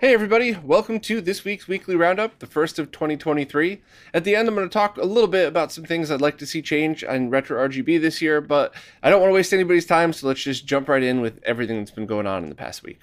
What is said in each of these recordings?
Hey everybody, welcome to this week's weekly roundup, the first of 2023. At the end, I'm going to talk a little bit about some things I'd like to see change on Retro RGB this year, but I don't want to waste anybody's time, so let's just jump right in with everything that's been going on in the past week.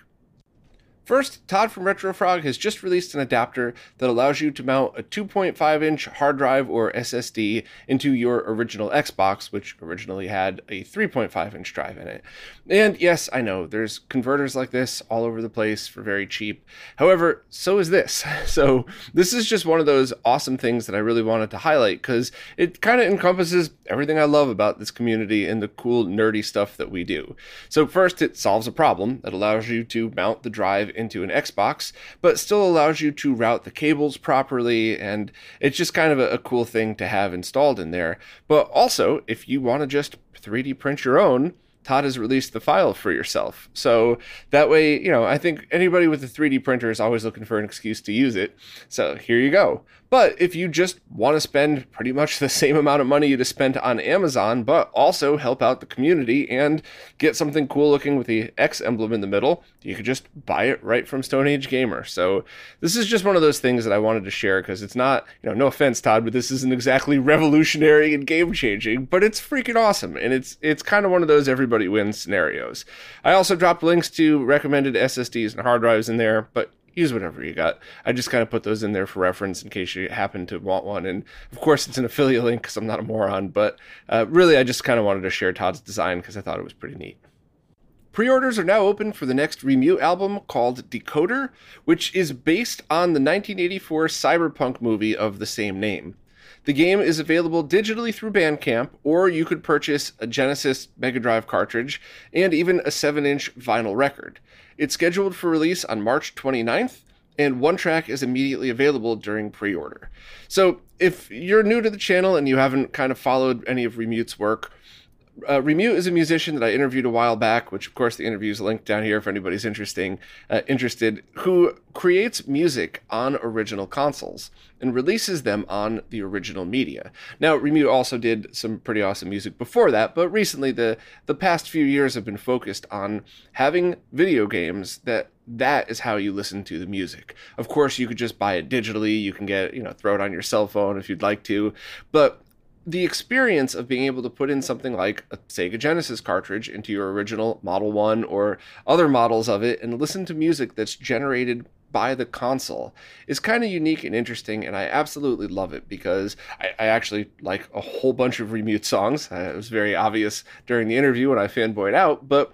First, Todd from RetroFrog has just released an adapter that allows you to mount a 2.5 inch hard drive or SSD into your original Xbox, which originally had a 3.5 inch drive in it. And yes, I know there's converters like this all over the place for very cheap. However, so is this. So, this is just one of those awesome things that I really wanted to highlight because it kind of encompasses everything I love about this community and the cool, nerdy stuff that we do. So, first, it solves a problem that allows you to mount the drive into an Xbox, but still allows you to route the cables properly. And it's just kind of a, a cool thing to have installed in there. But also, if you want to just 3D print your own, Todd has released the file for yourself. So that way, you know, I think anybody with a 3D printer is always looking for an excuse to use it. So here you go. But if you just want to spend pretty much the same amount of money you'd have spent on Amazon, but also help out the community and get something cool looking with the X emblem in the middle, you could just buy it right from Stone Age Gamer. So this is just one of those things that I wanted to share because it's not, you know, no offense, Todd, but this isn't exactly revolutionary and game changing, but it's freaking awesome. And it's it's kind of one of those everybody wins scenarios. I also dropped links to recommended SSDs and hard drives in there, but use whatever you got. I just kind of put those in there for reference in case you happen to want one. And of course, it's an affiliate link because I'm not a moron, but uh, really, I just kind of wanted to share Todd's design because I thought it was pretty neat. Pre orders are now open for the next Remute album called Decoder, which is based on the 1984 cyberpunk movie of the same name. The game is available digitally through Bandcamp, or you could purchase a Genesis Mega Drive cartridge and even a 7 inch vinyl record. It's scheduled for release on March 29th, and one track is immediately available during pre order. So, if you're new to the channel and you haven't kind of followed any of Remute's work, uh, Remute is a musician that I interviewed a while back, which of course the interview is linked down here if anybody's interesting uh, interested, who creates music on original consoles and releases them on the original media. Now, Remute also did some pretty awesome music before that, but recently the the past few years have been focused on having video games that that is how you listen to the music. Of course, you could just buy it digitally. You can get, you know, throw it on your cell phone if you'd like to. But the experience of being able to put in something like a Sega Genesis cartridge into your original Model 1 or other models of it and listen to music that's generated by the console is kind of unique and interesting, and I absolutely love it because I, I actually like a whole bunch of Remute songs. Uh, it was very obvious during the interview when I fanboyed out, but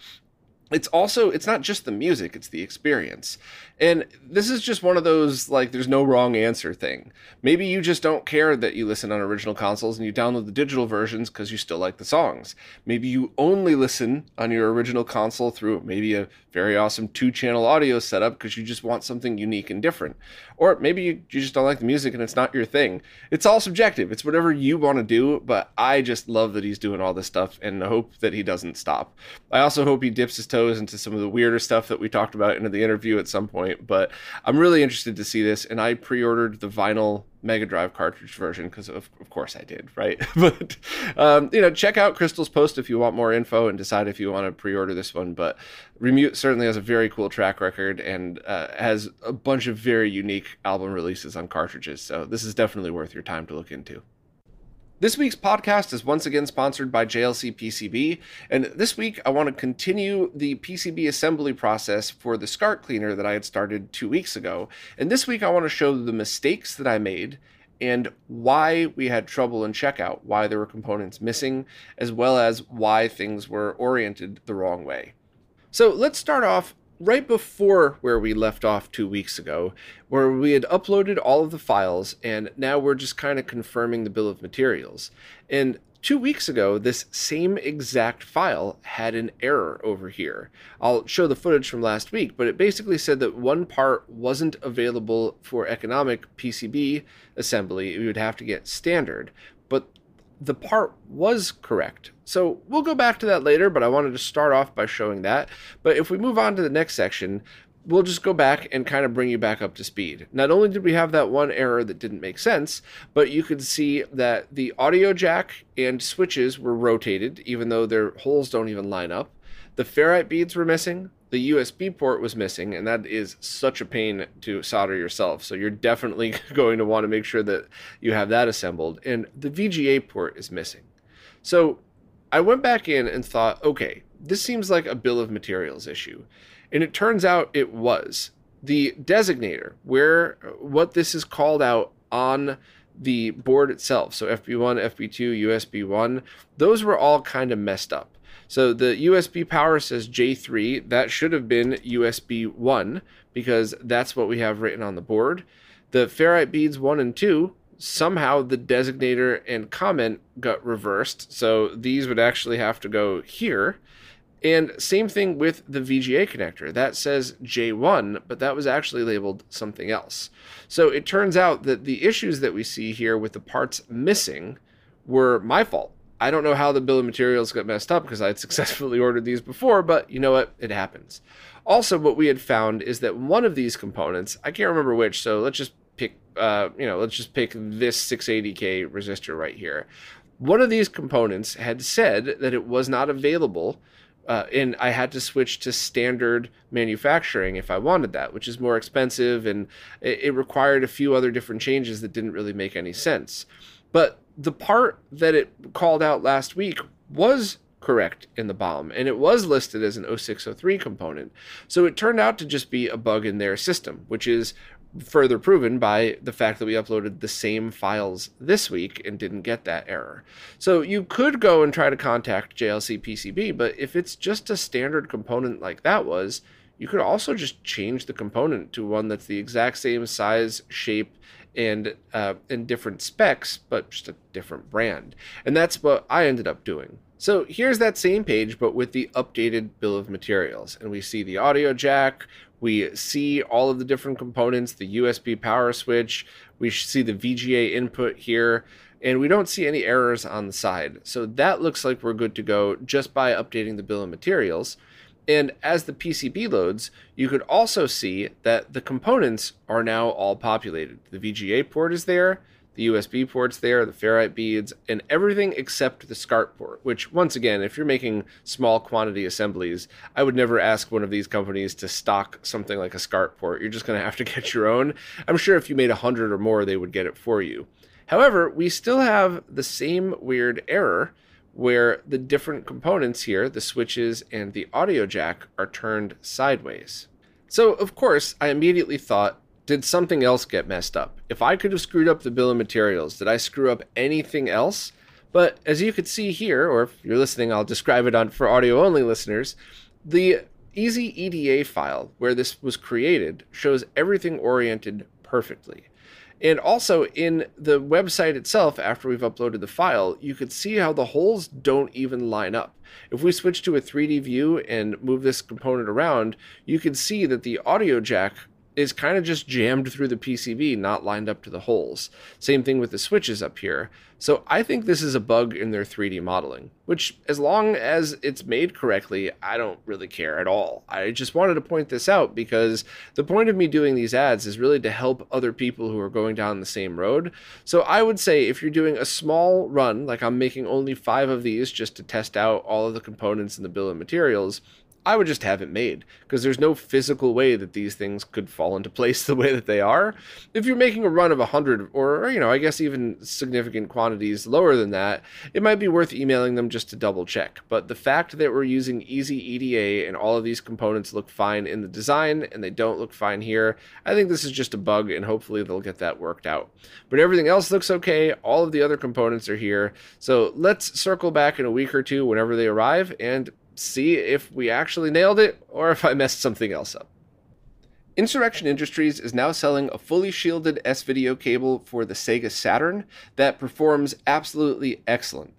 it's also it's not just the music it's the experience. And this is just one of those like there's no wrong answer thing. Maybe you just don't care that you listen on original consoles and you download the digital versions because you still like the songs. Maybe you only listen on your original console through maybe a very awesome two channel audio setup because you just want something unique and different. Or maybe you, you just don't like the music and it's not your thing. It's all subjective. It's whatever you want to do but i just love that he's doing all this stuff and hope that he doesn't stop. I also hope he dips his toes into some of the weirder stuff that we talked about in the interview at some point. But I'm really interested to see this, and I pre-ordered the vinyl Mega Drive cartridge version because of, of course I did, right? but um, you know, check out Crystal's post if you want more info and decide if you want to pre-order this one. But Remute certainly has a very cool track record and uh, has a bunch of very unique album releases on cartridges. So this is definitely worth your time to look into. This week's podcast is once again sponsored by JLC PCB, and this week I want to continue the PCB assembly process for the SCART cleaner that I had started two weeks ago. And this week I want to show the mistakes that I made and why we had trouble in checkout, why there were components missing, as well as why things were oriented the wrong way. So let's start off right before where we left off two weeks ago, where we had uploaded all of the files and now we're just kind of confirming the bill of materials. And two weeks ago, this same exact file had an error over here. I'll show the footage from last week, but it basically said that one part wasn't available for economic PCB assembly. We would have to get standard. But the part was correct. So we'll go back to that later, but I wanted to start off by showing that. But if we move on to the next section, we'll just go back and kind of bring you back up to speed. Not only did we have that one error that didn't make sense, but you could see that the audio jack and switches were rotated, even though their holes don't even line up. The ferrite beads were missing, the USB port was missing, and that is such a pain to solder yourself. So you're definitely going to want to make sure that you have that assembled. And the VGA port is missing. So I went back in and thought, okay, this seems like a bill of materials issue. And it turns out it was. The designator, where what this is called out on the board itself, so FB1, FB2, USB 1, those were all kind of messed up. So the USB power says J3. That should have been USB 1 because that's what we have written on the board. The ferrite beads 1 and 2, somehow the designator and comment got reversed. So these would actually have to go here. And same thing with the VGA connector. That says J1, but that was actually labeled something else. So it turns out that the issues that we see here with the parts missing were my fault. I don't know how the bill of materials got messed up because I had successfully ordered these before, but you know what? It happens. Also, what we had found is that one of these components, I can't remember which, so let's just pick, uh, you know, let's just pick this 680K resistor right here. One of these components had said that it was not available uh, and I had to switch to standard manufacturing if I wanted that, which is more expensive and it, it, required a few other different changes that didn't really make any sense. But the part that it called out last week was correct in the BOM, and it was listed as an 0603 component. So it turned out to just be a bug in their system, which is further proven by the fact that we uploaded the same files this week and didn't get that error. So you could go and try to contact JLC PCB, but if it's just a standard component like that was, you could also just change the component to one that's the exact same size, shape, and uh, in different specs, but just a different brand. And that's what I ended up doing. So here's that same page, but with the updated bill of materials. And we see the audio jack, we see all of the different components, the USB power switch, we see the VGA input here, and we don't see any errors on the side. So that looks like we're good to go just by updating the bill of materials. And as the PCB loads, you could also see that the components are now all populated. The VGA port is there, the USB port's there, the ferrite beads, and everything except the SCART port, which, once again, if you're making small quantity assemblies, I would never ask one of these companies to stock something like a SCART port. You're just going to have to get your own. I'm sure if you made 100 or more, they would get it for you. However, we still have the same weird error where the different components here, the switches and the audio jack, are turned sideways. So, of course, I immediately thought, did something else get messed up? If I could have screwed up the bill of materials, did I screw up anything else? But as you could see here, or if you're listening, I'll describe it on for audio only listeners, the easy EDA file where this was created shows everything oriented perfectly. And also in the website itself, after we've uploaded the file, you could see how the holes don't even line up. If we switch to a 3D view and move this component around, you can see that the audio jack is kind of just jammed through the PCB, not lined up to the holes. Same thing with the switches up here. So I think this is a bug in their 3D modeling, which, as long as it's made correctly, I don't really care at all. I just wanted to point this out because the point of me doing these ads is really to help other people who are going down the same road. So I would say if you're doing a small run, like I'm making only five of these just to test out all of the components in the bill of materials, I would just have it made because there's no physical way that these things could fall into place the way that they are. If you're making a run of 100 or, you know, I guess even significant quantities lower than that, it might be worth emailing them just to double check. But the fact that we're using easy EDA and all of these components look fine in the design and they don't look fine here, I think this is just a bug and hopefully they'll get that worked out. But everything else looks okay. All of the other components are here. So let's circle back in a week or two whenever they arrive and see if we actually nailed it or if I messed something else up. Insurrection Industries is now selling a fully shielded S video cable for the Sega Saturn that performs absolutely excellent.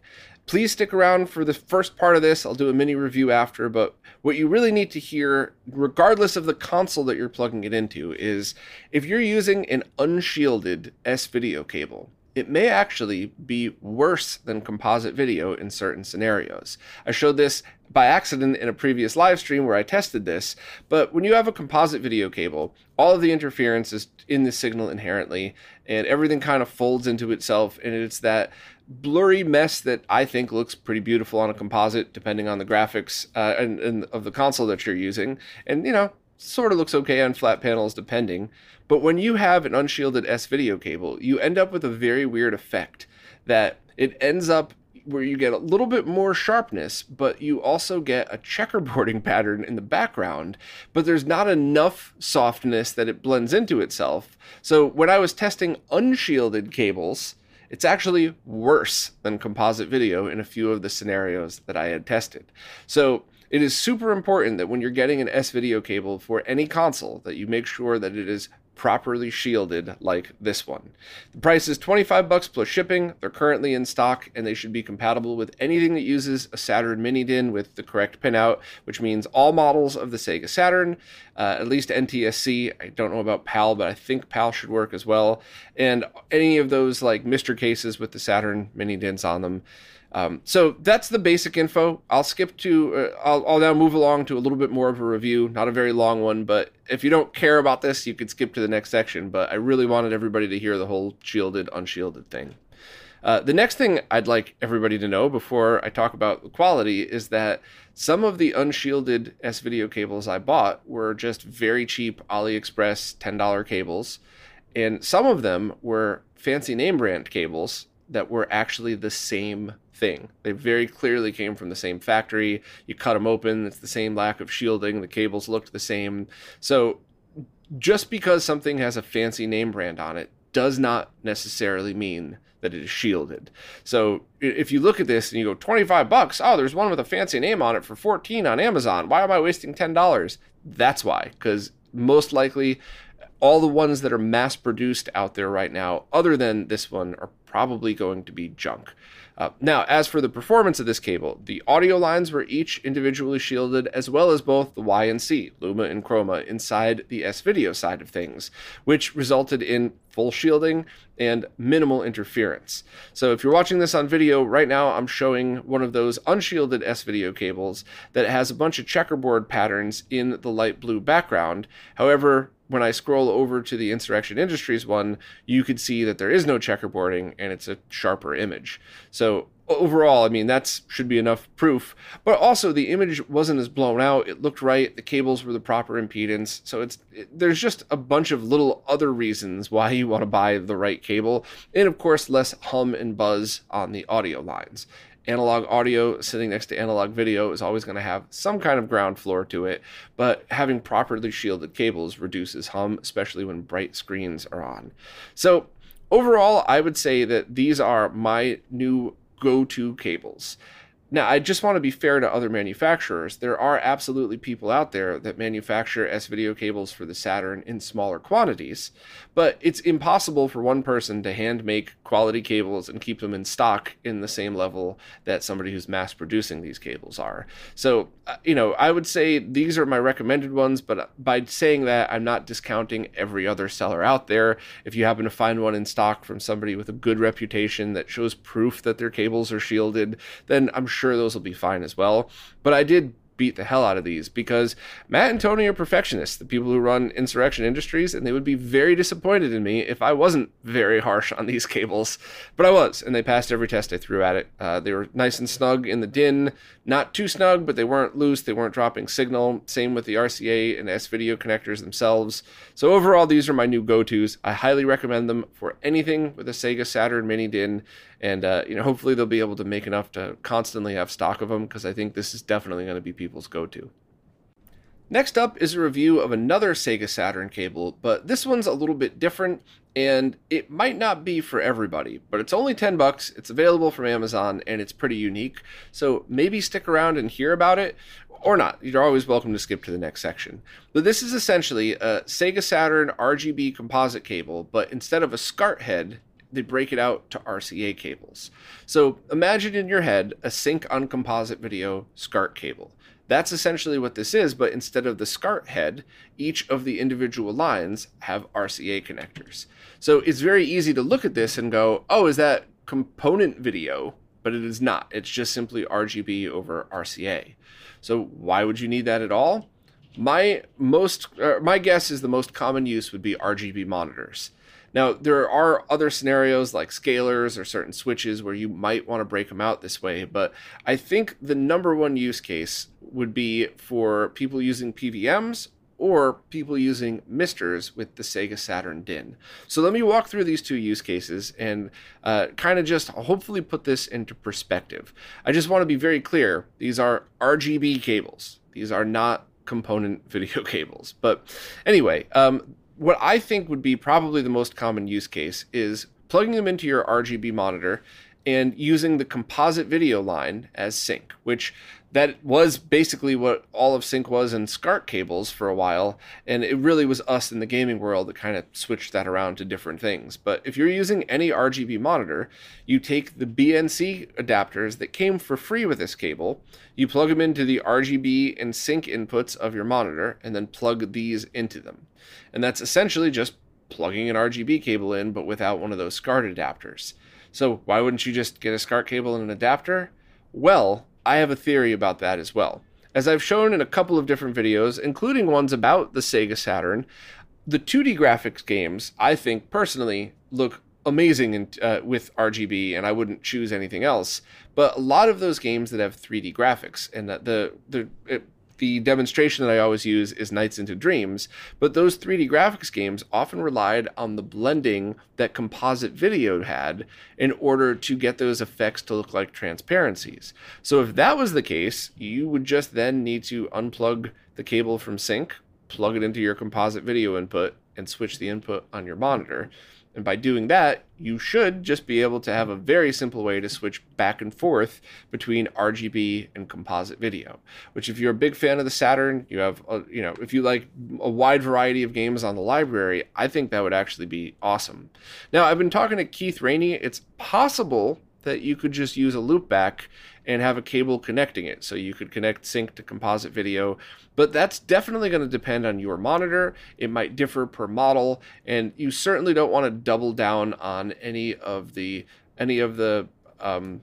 Please stick around for the first part of this. I'll do a mini review after, but what you really need to hear, regardless of the console that you're plugging it into, is if you're using an unshielded S video cable, it may actually be worse than composite video in certain scenarios. I showed this by accident in a previous live stream where I tested this, but when you have a composite video cable, all of the interference is in the signal inherently, and everything kind of folds into itself, and it's that blurry mess that I think looks pretty beautiful on a composite, depending on the graphics uh, and, and of the console that you're using. And you know, sort of looks okay on flat panels depending. But when you have an unshielded S video cable, you end up with a very weird effect that it ends up where you get a little bit more sharpness, but you also get a checkerboarding pattern in the background, but there's not enough softness that it blends into itself. So when I was testing unshielded cables, it's actually worse than composite video in a few of the scenarios that I had tested. So it is super important that when you're getting an S video cable for any console that you make sure that it is properly shielded like this one. The price is 25 bucks plus shipping. They're currently in stock and they should be compatible with anything that uses a Saturn mini DIN with the correct pinout, which means all models of the Sega Saturn, uh, at least NTSC. I don't know about PAL, but I think PAL should work as well. And any of those like MiSTer cases with the Saturn mini DINs on them. Um, so that's the basic info. I'll skip to, uh, I'll, I'll, now move along to a little bit more of a review, not a very long one, but if you don't care about this, you could skip to the next section. But I really wanted everybody to hear the whole shielded, unshielded thing. Uh, the next thing I'd like everybody to know before I talk about the quality is that some of the unshielded S video cables I bought were just very cheap AliExpress $10 cables, and some of them were fancy name brand cables that were actually the same thing. They very clearly came from the same factory. You cut them open, it's the same lack of shielding. The cables looked the same. So just because something has a fancy name brand on it does not necessarily mean that it is shielded. So if you look at this and you go 25 bucks, oh, there's one with a fancy name on it for 14 on Amazon. Why am I wasting $10? That's why cuz most likely all the ones that are mass produced out there right now other than this one are probably going to be junk. Uh, now, as for the performance of this cable, the audio lines were each individually shielded, as well as both the Y and C, Luma and Chroma, inside the S video side of things, which resulted in full shielding and minimal interference. So, if you're watching this on video right now, I'm showing one of those unshielded S video cables that has a bunch of checkerboard patterns in the light blue background. However, when I scroll over to the Insurrection Industries one, you could see that there is no checkerboarding and it's a sharper image. So overall, I mean, that should be enough proof. But also, the image wasn't as blown out. It looked right. The cables were the proper impedance. So it's it, there's just a bunch of little other reasons why you want to buy the right cable, and of course, less hum and buzz on the audio lines analog audio sitting next to analog video is always going to have some kind of ground floor to it, but having properly shielded cables reduces hum, especially when bright screens are on. So, overall, I would say that these are my new go to cables. Now, I just want to be fair to other manufacturers. There are absolutely people out there that manufacture S video cables for the Saturn in smaller quantities, but it's impossible for one person to hand make quality cables and keep them in stock in the same level that somebody who's mass producing these cables are. So, uh, you know, I would say these are my recommended ones, but by saying that, I'm not discounting every other seller out there. If you happen to find one in stock from somebody with a good reputation that shows proof that their cables are shielded, then I'm sure those will be fine as well. But I did beat the hell out of these because Matt and Tony are perfectionists, the people who run Insurrection Industries, and they would be very disappointed in me if I wasn't very harsh on these cables. But I was, and they passed every test I threw at it. Uh, they were nice and snug in the DIN, not too snug, but they weren't loose, they weren't dropping signal. Same with the RCA and S video connectors themselves. So overall, these are my new go tos. I highly recommend them for anything with a Sega Saturn Mini DIN and uh, you know hopefully they'll be able to make enough to constantly have stock of them because I think this is definitely going to be people's go-to. Next up is a review of another Sega Saturn cable, but this one's a little bit different and it might not be for everybody, but it's only 10 bucks. It's available from Amazon and it's pretty unique. So maybe stick around and hear about it or not. You're always welcome to skip to the next section. But this is essentially a Sega Saturn RGB composite cable, but instead of a SCART head, they break it out to RCA cables. So imagine in your head a sync on composite video SCART cable. That's essentially what this is, but instead of the SCART head, each of the individual lines have RCA connectors. So it's very easy to look at this and go, oh, is that component video? But it is not. It's just simply RGB over RCA. So why would you need that at all? My most, uh, my guess is the most common use would be RGB monitors. Now, there are other scenarios like scalers or certain switches where you might want to break them out this way, but I think the number one use case would be for people using PVMs or people using misters with the Sega Saturn DIN. So let me walk through these two use cases and uh, kind of just hopefully put this into perspective. I just want to be very clear these are RGB cables, these are not component video cables. But anyway, um, what I think would be probably the most common use case is plugging them into your RGB monitor and using the composite video line as sync, which that was basically what all of sync was in SCART cables for a while, and it really was us in the gaming world that kind of switched that around to different things. But if you're using any RGB monitor, you take the BNC adapters that came for free with this cable, you plug them into the RGB and sync inputs of your monitor, and then plug these into them. And that's essentially just plugging an RGB cable in, but without one of those SCART adapters. So why wouldn't you just get a SCART cable and an adapter? Well, I have a theory about that as well. As I've shown in a couple of different videos, including ones about the Sega Saturn, the 2D graphics games, I think personally, look amazing in, uh, with RGB, and I wouldn't choose anything else. But a lot of those games that have 3D graphics, and the the it, the demonstration that I always use is Nights into Dreams, but those 3D graphics games often relied on the blending that composite video had in order to get those effects to look like transparencies. So if that was the case, you would just then need to unplug the cable from sync, plug it into your composite video input, and switch the input on your monitor. And by doing that, you should just be able to have a very simple way to switch back and forth between RGB and composite video. Which, if you're a big fan of the Saturn, you have, a, you know, if you like a wide variety of games on the library, I think that would actually be awesome. Now, I've been talking to Keith Rainey. It's possible that you could just use a loopback and have a cable connecting it. So you could connect sync to composite video, but that's definitely going to depend on your monitor. It might differ per model, and you certainly don't want to double down on any of the any of the um,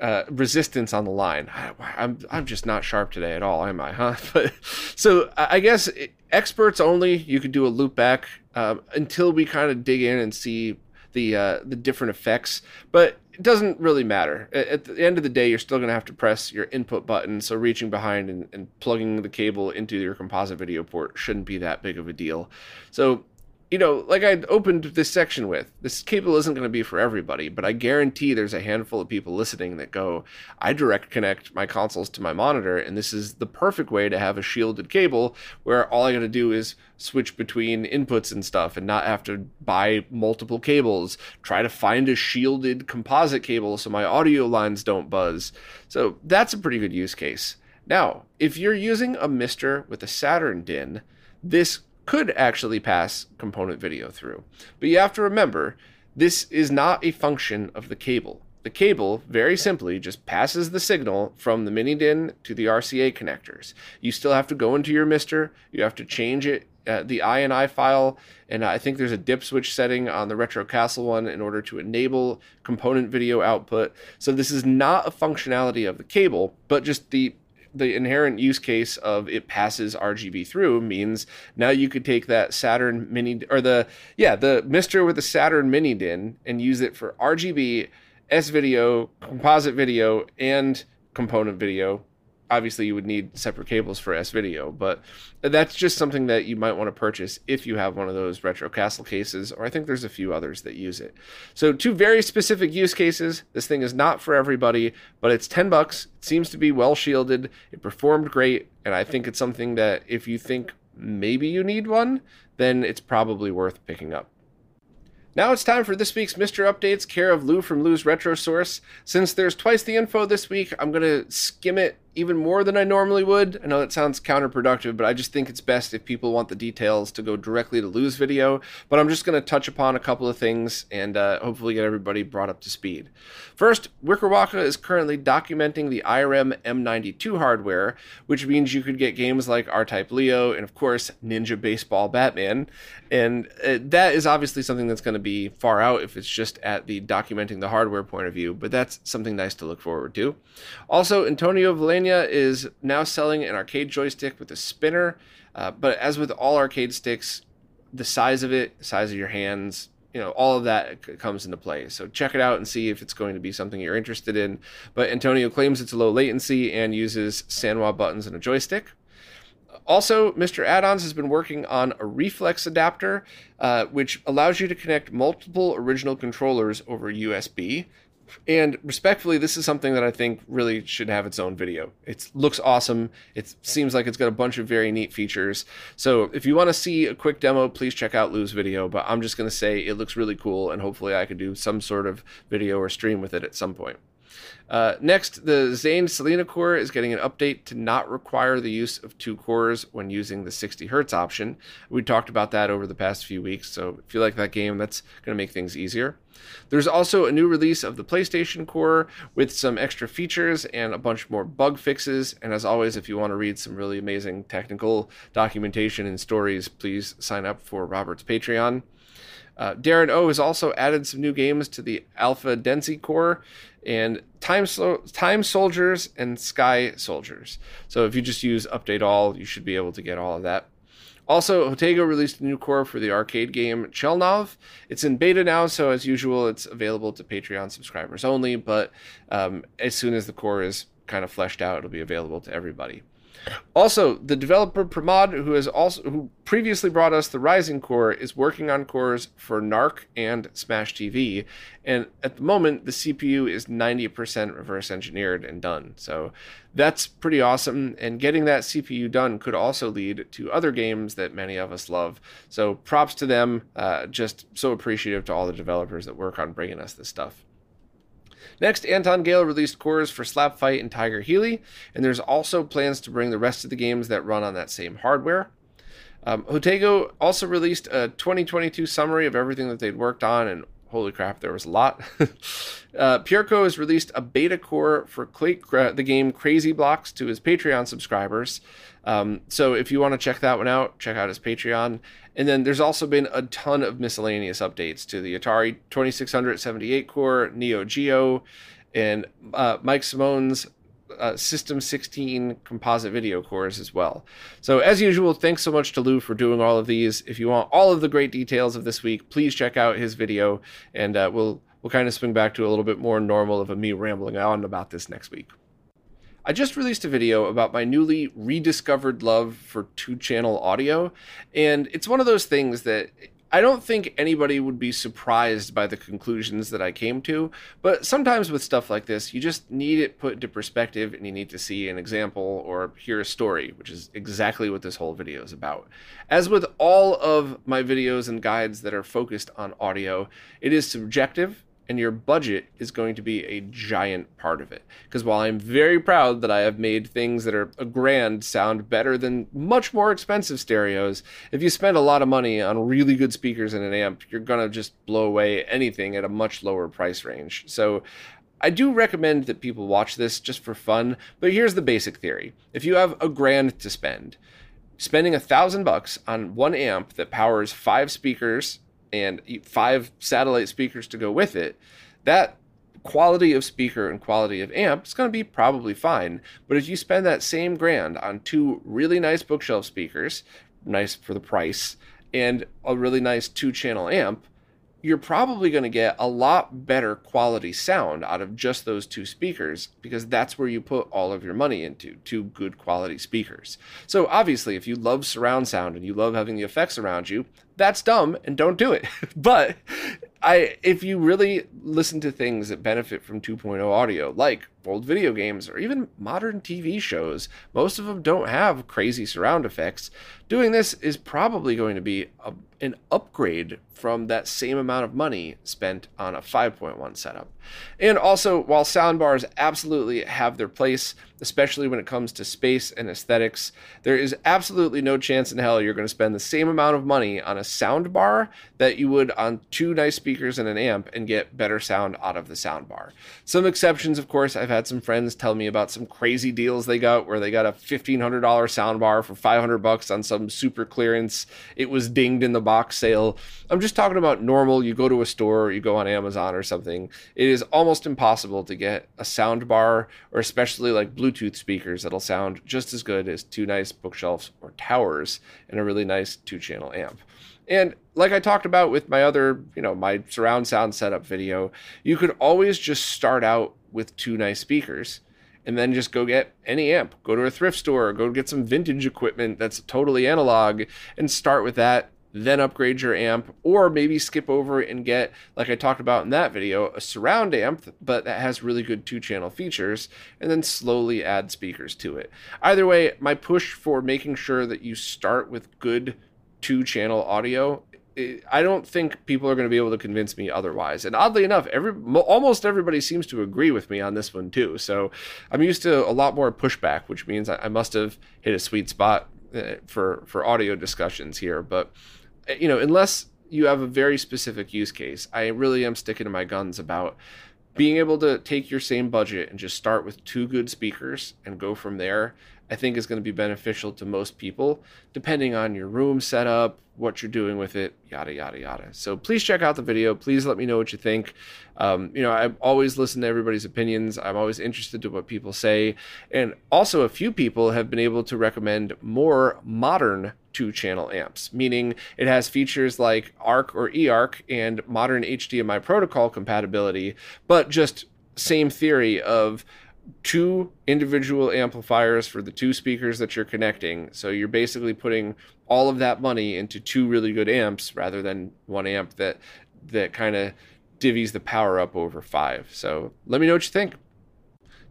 uh, resistance on the line. I, am I'm, I'm just not sharp today at all, am I? Huh? But so I guess experts only. You could do a loop back uh, until we kind of dig in and see the uh, the different effects. But it doesn't really matter. At the end of the day, you're still going to have to press your input button. So reaching behind and, and, plugging the cable into your composite video port shouldn't be that big of a deal. So you know, like I opened this section with, this cable isn't going to be for everybody, but I guarantee there's a handful of people listening that go, I direct connect my consoles to my monitor, and this is the perfect way to have a shielded cable where all I got to do is switch between inputs and stuff and not have to buy multiple cables, try to find a shielded composite cable so my audio lines don't buzz. So that's a pretty good use case. Now, if you're using a Mister with a Saturn DIN, this could actually pass component video through. But you have to remember, this is not a function of the cable. The cable, very simply, just passes the signal from the mini DIN to the RCA connectors. You still have to go into your MiSTer, you have to change it, uh, the INI file, and I think there's a dip switch setting on the Retro Castle one in order to enable component video output. So this is not a functionality of the cable, but just the the inherent use case of it passes RGB through means now you could take that Saturn mini or the yeah the Mister with the Saturn mini DIN and use it for RGB, S video, composite video, and component video obviously you would need separate cables for S video, but that's just something that you might want to purchase if you have one of those retro castle cases, or I think there's a few others that use it. So two very specific use cases. This thing is not for everybody, but it's 10 bucks. It seems to be well shielded. It performed great, and I think it's something that if you think maybe you need one, then it's probably worth picking up. Now it's time for this week's MiSTer Updates, care of Lu from Lu's Retro Source. Since there's twice the info this week, I'm going to skim it even more than I normally would. I know that sounds counterproductive, but I just think it's best if people want the details to go directly to Lu's video. But I'm just going to touch upon a couple of things and uh, hopefully get everybody brought up to speed. First, wickerwaka is currently documenting the Irem M92 hardware, which means you could get games like R-Type Leo and, of course, Ninja Baseball Batman. And uh, that is obviously something that's going to be far out if it's just at the documenting the hardware point of view, but that's something nice to look forward to. Also, Antonio Villena is now selling an arcade joystick with a spinner, uh, but as with all arcade sticks, the size of it, size of your hands, you know, all of that comes into play. So check it out and see if it's going to be something you're interested in. But Antonio claims it's low latency and uses Sanwa buttons and a joystick. Also, MiSTer Add-ons has been working on a reflex adapter, uh, which allows you to connect multiple original controllers over USB. And respectfully, this is something that I think really should have its own video. It looks awesome. It seems like it's got a bunch of very neat features. So if you want to see a quick demo, please check out Lu's video. But I'm just going to say it looks really cool, and hopefully I could do some sort of video or stream with it at some point. Uh, next, the Xain'd Sleena core is getting an update to not require the use of two cores when using the 60 hertz option. We talked about that over the past few weeks, so if you like that game, that's going to make things easier. There's also a new release of the PlayStation Core with some extra features and a bunch more bug fixes. And as always, if you want to read some really amazing technical documentation and stories, please sign up for Robert's Patreon. Uh, Darren O has also added some new games to the Alpha Denshi core and Time, Time Soldiers and Sky Soldiers. So if you just use Update All, you should be able to get all of that. Also, Jotego released a new core for the arcade game Chelnov. It's in beta now, so as usual, it's available to Patreon subscribers only. But um, as soon as the core is kind of fleshed out, it'll be available to everybody. Also, the developer Pramod, who has also who previously brought us the Rising core, is working on cores for Narc and Smash TV, and at the moment the CPU is 90% reverse engineered and done. So that's pretty awesome. And getting that CPU done could also lead to other games that many of us love. So props to them. Uh, just so appreciative to all the developers that work on bringing us this stuff. Next, Anton Gale released cores for Slap Fight and Tiger Heli, and there's also plans to bring the rest of the games that run on that same hardware. Um, Jotego also released a 2022 summary of everything that they'd worked on, and holy crap, there was a lot. uh, Pierco has released a beta core for the game Crazy Blocks to his Patreon subscribers. Um, so if you want to check that one out, check out his Patreon. And then there's also been a ton of miscellaneous updates to the Atari 2678 core, Neo Geo, and uh, Mike Simone's uh, System 16 composite video cores as well. So, as usual, thanks so much to Lu for doing all of these. If you want all of the great details of this week, please check out his video, and uh, we'll we'll kind of swing back to a little bit more normal of a me rambling on about this next week. I just released a video about my newly rediscovered love for two channel audio, and it's one of those things that I don't think anybody would be surprised by the conclusions that I came to, but sometimes with stuff like this, you just need it put into perspective and you need to see an example or hear a story, which is exactly what this whole video is about. As with all of my videos and guides that are focused on audio, it is subjective and your budget is going to be a giant part of it. Because while I'm very proud that I have made things that are a grand sound better than much more expensive stereos, if you spend a lot of money on really good speakers and an amp, you're going to just blow away anything at a much lower price range. So I do recommend that people watch this just for fun, but here's the basic theory. If you have a grand to spend, spending a thousand bucks on one amp that powers five speakers and five satellite speakers to go with it, that quality of speaker and quality of amp is going to be probably fine. But if you spend that same grand on two really nice bookshelf speakers, nice for the price, and a really nice two channel amp, you're probably going to get a lot better quality sound out of just those two speakers because that's where you put all of your money into two good quality speakers. So, obviously, if you love surround sound and you love having the effects around you, that's dumb and don't do it. but I if you really listen to things that benefit from 2.0 audio, like old video games or even modern TV shows, most of them don't have crazy surround effects. Doing this is probably going to be a, an upgrade from that same amount of money spent on a 5.1 setup. And also, while soundbars absolutely have their place, especially when it comes to space and aesthetics, there is absolutely no chance in hell you're going to spend the same amount of money on a soundbar that you would on two nice speakers and an amp and get better sound out of the soundbar. Some exceptions, of course, I've had some friends tell me about some crazy deals they got where they got a $1,500 soundbar for 500 bucks on some super clearance. It was dinged in the box sale. I'm just talking about normal. You go to a store, you go on Amazon or something. It is almost impossible to get a soundbar or especially like Bluetooth speakers that'll sound just as good as two nice bookshelves or towers and a really nice two channel amp. And like I talked about with my other, you know, my surround sound setup video, you could always just start out with two nice speakers and then just go get any amp. Go to a thrift store, go get some vintage equipment that's totally analog and start with that. Then upgrade your amp, or maybe skip over and get, like I talked about in that video, a surround amp, but that has really good two channel features, and then slowly add speakers to it. Either way, my push for making sure that you start with good two channel audio I don't think people are going to be able to convince me otherwise. And oddly enough, every almost everybody seems to agree with me on this one too. So I'm used to a lot more pushback, which means I must have hit a sweet spot uh, for for audio discussions here. But uh, you know, unless you have a very specific use case, I really am sticking to my guns about being able to take your same budget and just start with two good speakers and go from there I think is going to be beneficial to most people, depending on your room setup, what you're doing with it, yada, yada, yada. So please check out the video. Please let me know what you think. Um, you know, I always listen to everybody's opinions. I'm always interested to what people say. And also, a few people have been able to recommend more modern two channel amps, meaning it has features like ARC or eARC and modern HDMI protocol compatibility, but just same theory of two individual amplifiers for the two speakers that you're connecting. So you're basically putting all of that money into two really good amps rather than one amp that that kind of divvies the power up over five. So let me know what you think.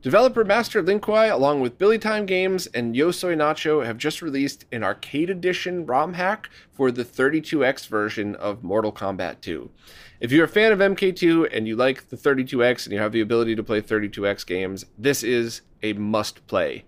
Developer Master Lin Kuei, along with Billy Time Games and Yo Soy Nacho, have just released an arcade edition ROM hack for the 32X version of Mortal Kombat 2. If you're a fan of MK2 and you like the 32X and you have the ability to play 32X games, this is a must play.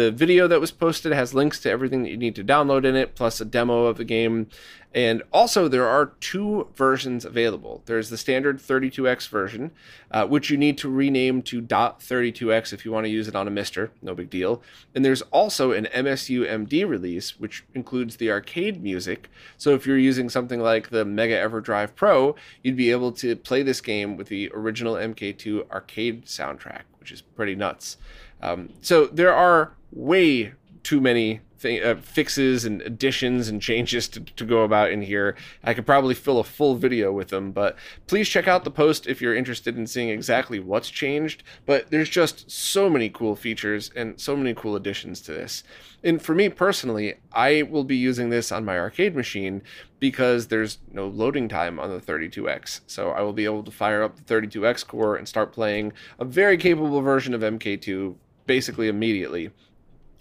The video that was posted has links to everything that you need to download in it, plus a demo of the game. And also, there are two versions available. There's the standard 32x version, uh, which you need to rename to .32x if you want to use it on a MiSTer. No big deal. And there's also an MSU MD release, which includes the arcade music. So if you're using something like the Mega EverDrive Pro, you'd be able to play this game with the original MK2 arcade soundtrack, which is pretty nuts. Um, so there are way too many uh, fixes and additions and changes to, to go about in here. I could probably fill a full video with them, but please check out the post if you're interested in seeing exactly what's changed. But there's just so many cool features and so many cool additions to this. And for me personally, I will be using this on my arcade machine because there's no loading time on the 32X. So I will be able to fire up the 32X core and start playing a very capable version of MK2 basically immediately.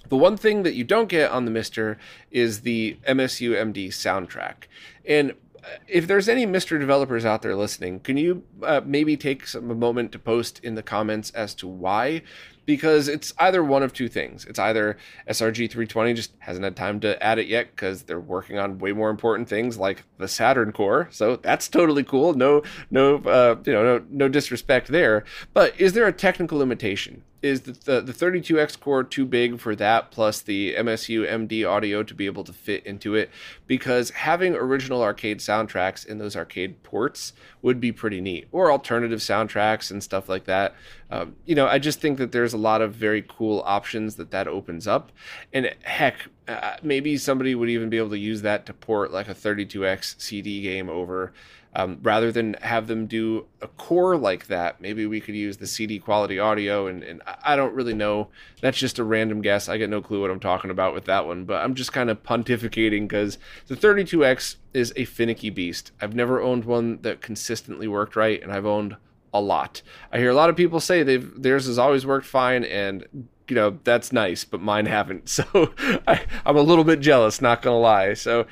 The one thing that you don't get on the MiSTer is the MSU MD soundtrack. And uh, if there's any MiSTer developers out there listening, can you uh, maybe take some, a moment to post in the comments as to why? Because it's either one of two things. It's either SRG 320 just hasn't had time to add it yet because they're working on way more important things like the Saturn core. So that's totally cool. No, no, uh, you know, no, no disrespect there. But is there a technical limitation? Is the, the, the 32x core too big for that plus the msu md audio to be able to fit into it? Because having original arcade soundtracks in those arcade ports would be pretty neat or alternative soundtracks and stuff like that. Um, you know i just think that there's a lot of very cool options that that opens up. And heck uh, maybe somebody would even be able to use that to port like a 32x cd game over um, rather than have them do a core like that, maybe we could use the CD quality audio. And, and I don't really know. That's just a random guess. I get no clue what I'm talking about with that one, but I'm just kind of pontificating because the 32X is a finicky beast. I've never owned one that consistently worked right, and I've owned a lot. I hear a lot of people say they've theirs has always worked fine, and you know that's nice, but mine haven't. So I, am a little bit jealous, not gonna lie. So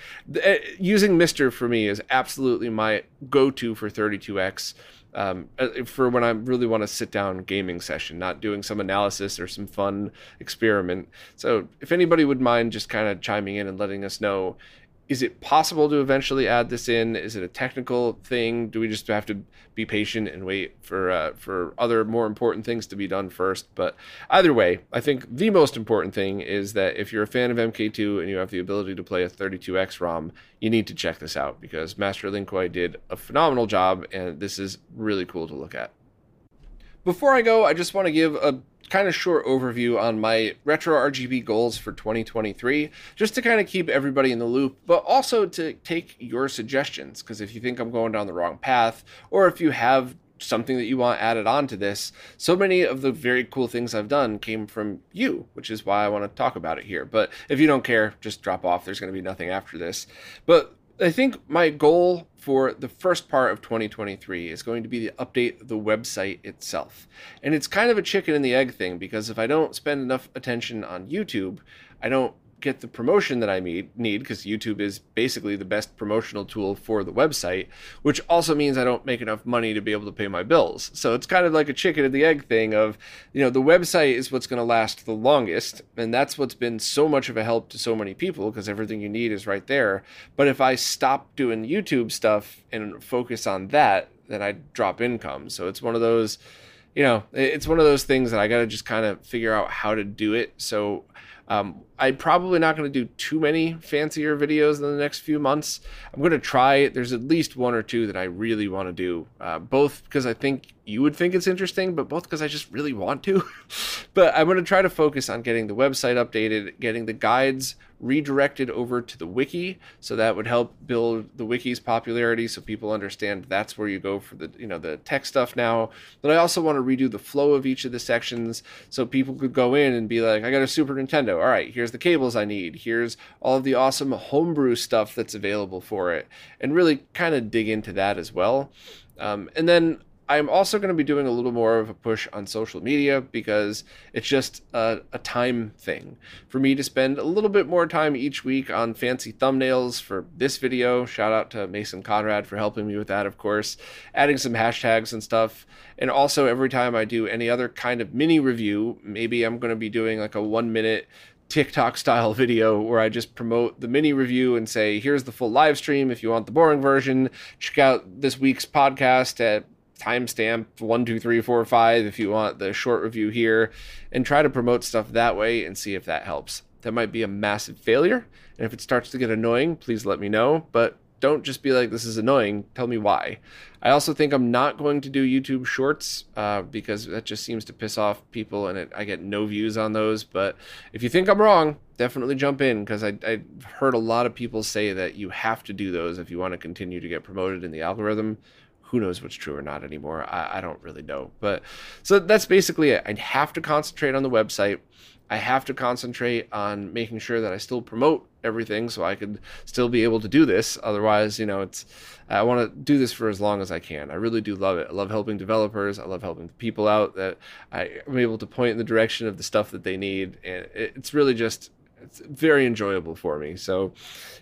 uh, using MiSTer for me is absolutely my go-to for 32x. Um, uh, for when I really want to sit down gaming session, not doing some analysis or some fun experiment. So if anybody would mind just kind of chiming in and letting us know is it possible to eventually add this in? Is it a technical thing? Do we just have to be patient and wait for uh, for other more important things to be done first? But either way, I think the most important thing is that if you're a fan of MK2 and you have the ability to play a 32x ROM, you need to check this out because Master Lin Kuei did a phenomenal job, and this is really cool to look at. Before I go, I just want to give a kind of short overview on my retro RGB goals for 2023, just to kind of keep everybody in the loop, but also to take your suggestions. Because if you think I'm going down the wrong path, or if you have something that you want added on to this, so many of the very cool things I've done came from you, which is why I want to talk about it here. But if you don't care, just drop off. There's going to be nothing after this. But I think my goal for the first part of 2023 is going to be to update the website itself. And it's kind of a chicken and the egg thing because if I don't spend enough attention on YouTube, I don't get the promotion that I need because YouTube is basically the best promotional tool for the website, which also means I don't make enough money to be able to pay my bills. So it's kind of like a chicken and the egg thing of, you know, the website is what's going to last the longest, and that's what's been so much of a help to so many people because everything you need is right there. But if I stop doing YouTube stuff and focus on that, then I drop income. So it's one of those you know, it's one of those things that I got to just kind of figure out how to do it. So um, I'm probably not going to do too many fancier videos in the next few months. I'm going to try. There's at least one or two that I really want to do, uh, both because I think you would think it's interesting, but both because I just really want to. but I'm going to try to focus on getting the website updated, getting the guides redirected over to the wiki. So that would help build the wiki's popularity so people understand that's where you go for the you know the tech stuff now. But i also want to redo the flow of each of the sections so people could go in and be like i got a super nintendo. All right here's the cables i need. Here's all of the awesome homebrew stuff that's available for it. And really kind of dig into that as well. Um, and then I'm also going to be doing a little more of a push on social media because it's just a, a, time thing for me to spend a little bit more time each week on fancy thumbnails for this video. Shout out to Mason Conrad for helping me with that, of course, adding some hashtags and stuff. And also, every time I do any other kind of mini review, maybe I'm going to be doing like a one minute TikTok style video where I just promote the mini review and say, here's the full live stream. If you want the boring version, check out this week's podcast at timestamp one, two, three, four, five if you want the short review here, and try to promote stuff that way and see if that helps. That might be a massive failure. And if it starts to get annoying, please let me know. But don't just be like, this is annoying. Tell me why. I also think I'm not going to do YouTube shorts uh, because that just seems to piss off people and it, I get no views on those. But if you think I'm wrong, definitely jump in because I've heard a lot of people say that you have to do those if you want to continue to get promoted in the algorithm who knows what's true or not anymore. I, I don't really know. But so that's basically it. I have to concentrate on the website. I have to concentrate on making sure that I still promote everything so I could still be able to do this. Otherwise, you know, it's I want to do this for as long as I can. I really do love it. I love helping developers. I love helping people out that I am able to point in the direction of the stuff that they need, and it's really just it's very enjoyable for me. So,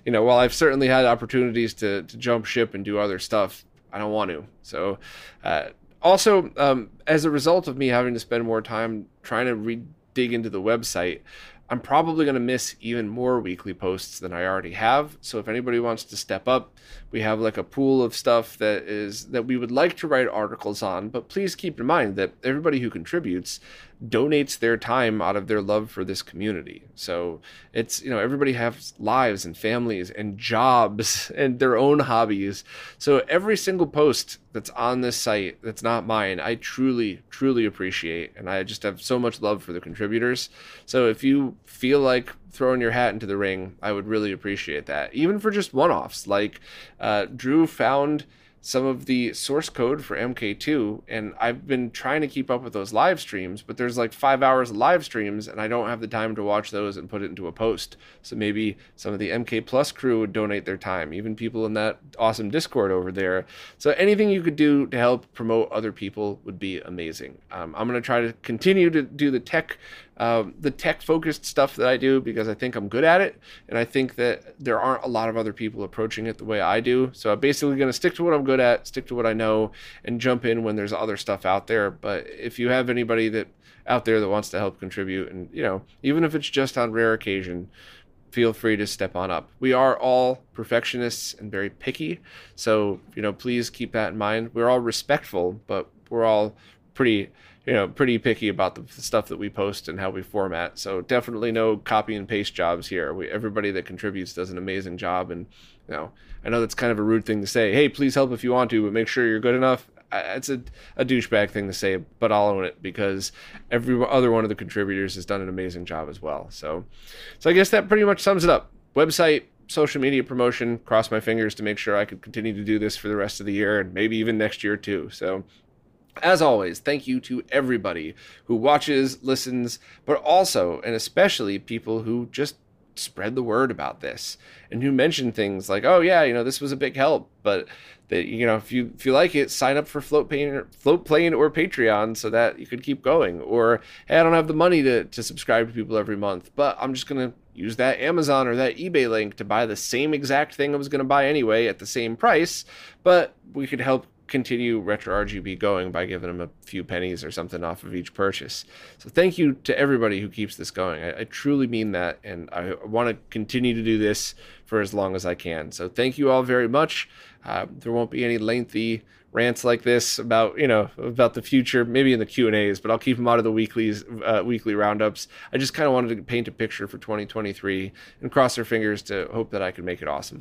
you know, while I've certainly had opportunities to to jump ship and do other stuff, I don't want to. So, uh, also, um, as a result of me having to spend more time trying to re- dig into the website, I'm probably going to miss even more weekly posts than I already have. So if anybody wants to step up, we have like a pool of stuff that is that we would like to write articles on, but please keep in mind that everybody who contributes donates their time out of their love for this community. So it's, you know, everybody has lives and families and jobs and their own hobbies. So every single post that's on this site that's not mine, I truly, truly appreciate. And I just have so much love for the contributors. So if you feel like throwing your hat into the ring, I would really appreciate that. Even for just one offs. Like uh, Drew found some of the source code for MK2, and I've been trying to keep up with those live streams, but there's like five hours of live streams, and I don't have the time to watch those and put it into a post. So maybe some of the MK Plus crew would donate their time, even people in that awesome Discord over there. So anything you could do to help promote other people would be amazing. Um, I'm going to try to continue to do the tech um, the tech focused stuff that I do because I think I'm good at it. And I think that there aren't a lot of other people approaching it the way I do. So I'm basically going to stick to what I'm good at, stick to what I know, and jump in when there's other stuff out there. But if you have anybody that out there that wants to help contribute, and you know, even if it's just on rare occasion, feel free to step on up. We are all perfectionists and very picky. So, you know, please keep that in mind. We're all respectful, but we're all pretty you know pretty picky about the stuff that we post and how we format. So definitely no copy and paste jobs here. We, everybody that contributes does an amazing job, and you know I know that's kind of a rude thing to say. Hey, please help if you want to, but make sure you're good enough. It's a, a douchebag thing to say, but I'll own it because every other one of the contributors has done an amazing job as well. So, so I guess that pretty much sums it up. Website, social media promotion. Cross my fingers to make sure I could continue to do this for the rest of the year and maybe even next year too. So as always, thank you to everybody who watches, listens, but also and especially people who just spread the word about this and who mention things like, "Oh yeah, you know, this was a big help," but that you know, if you if you like it, sign up for Floatplane, Float Plane or Patreon so that you could keep going. Or hey, I don't have the money to to subscribe to people every month, but I'm just gonna use that Amazon or that eBay link to buy the same exact thing I was gonna buy anyway at the same price, but we could help continue retro RGB going by giving them a few pennies or something off of each purchase. So thank you to everybody who keeps this going. I, I truly mean that, and I want to continue to do this for as long as I can. So thank you all very much. Uh, there won't be any lengthy rants like this about you know about the future maybe in the q and a's but i'll keep them out of the weeklies uh, weekly roundups i just kind of wanted to paint a picture for 2023 and cross our fingers to hope that i can make it awesome